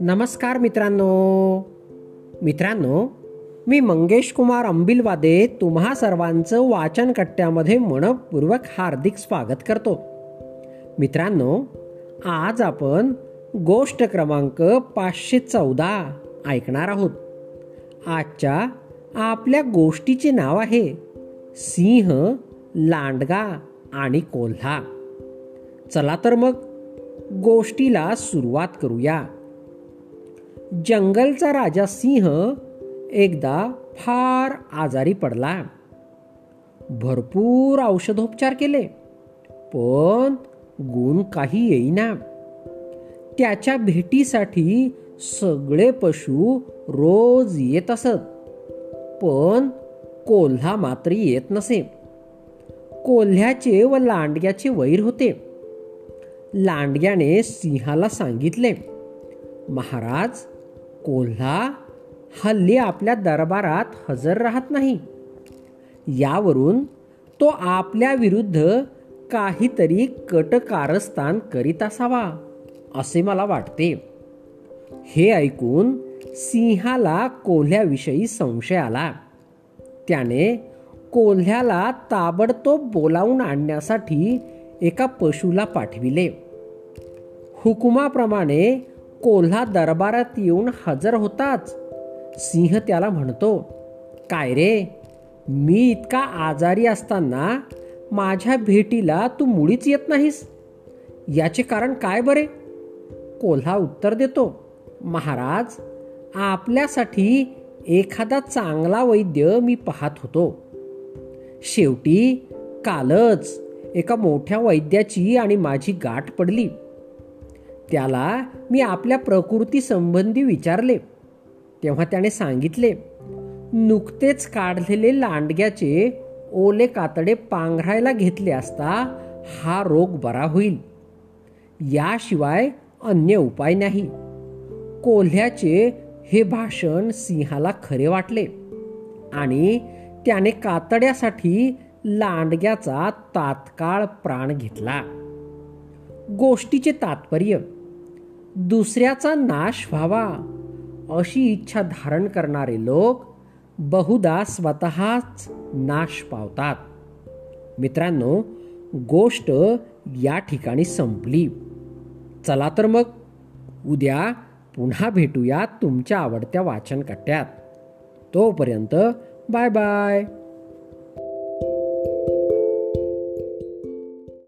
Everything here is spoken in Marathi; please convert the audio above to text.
नमस्कार मित्रांनो. मित्रांनो मी मंगेश कुमार अंबिलवादे तुम्हा सर्वांचं वाचन कट्ट्यामध्ये मनपूर्वक हार्दिक स्वागत करतो. मित्रांनो आज आपण गोष्ट क्रमांक पाचशे चौदा ऐकणार आहोत. आजच्या आपल्या गोष्टीचे नाव आहे सिंह लांडगा. आणि कोल्हा. चला तर मग गोष्टीला सुरुवात करूया. जंगलचा राजा सिंह एकदा फार आजारी पडला. भरपूर औषधोपचार केले पण गुण काही येईना. त्याच्या भेटीसाठी सगळे पशु रोज येत असत पण कोल्हा मात्र येत नसे. कोल्ह्याचे व लांडग्याचे वैर होते. लांडग्याने सिंहाला सांगितले महाराज कोल्हा हल्ली आपल्या दरबारात हजर राहत नाही. यावरून तो आपल्या विरुद्ध काहीतरी कटकारस्थान करीत असावा असे मला वाटते. हे ऐकून सिंहाला कोल्ह्याविषयी संशय आला. त्याने कोल्ह्याला ताबडतोब बोलावून आणण्यासाठी एका पशुला पाठविले. हुकुमाप्रमाणे कोल्हा दरबारात येऊन हजर होताच. सिंह त्याला म्हणतो काय रे मी इतका आजारी असताना माझ्या भेटीला तू मुळीच येत नाहीस. याचे कारण काय बरे? कोल्हा उत्तर देतो महाराज आपल्यासाठी एखादा चांगला वैद्य मी पाहत होतो. शेवटी कालच एका मोठ्या वैद्याची आणि माझी गाठ पडली. त्याला मी आपल्या प्रकृती संबंधी विचारले. तेव्हा त्याने सांगितले नुकतेच काढलेले लांडग्याचे ओले कातडे पांघरायला घेतले असता हा रोग बरा होईल. याशिवाय अन्य उपाय नाही. कोल्ह्याचे हे भाषण सिंहाला खरे वाटले आणि त्याने कातड्यासाठी लांडग्याचा तात्काळ प्राण घेतला. गोष्टीचे तात्पर्य दुसऱ्याचा नाश व्हावा अशी इच्छा धारण करणारे लोक बहुदा स्वतःच नाश पावतात. मित्रांनो गोष्ट या ठिकाणी संपली. चला तर मग उद्या पुन्हा भेटूया तुमच्या आवडत्या वाचन कट्ट्यात तोपर्यंत Bye bye.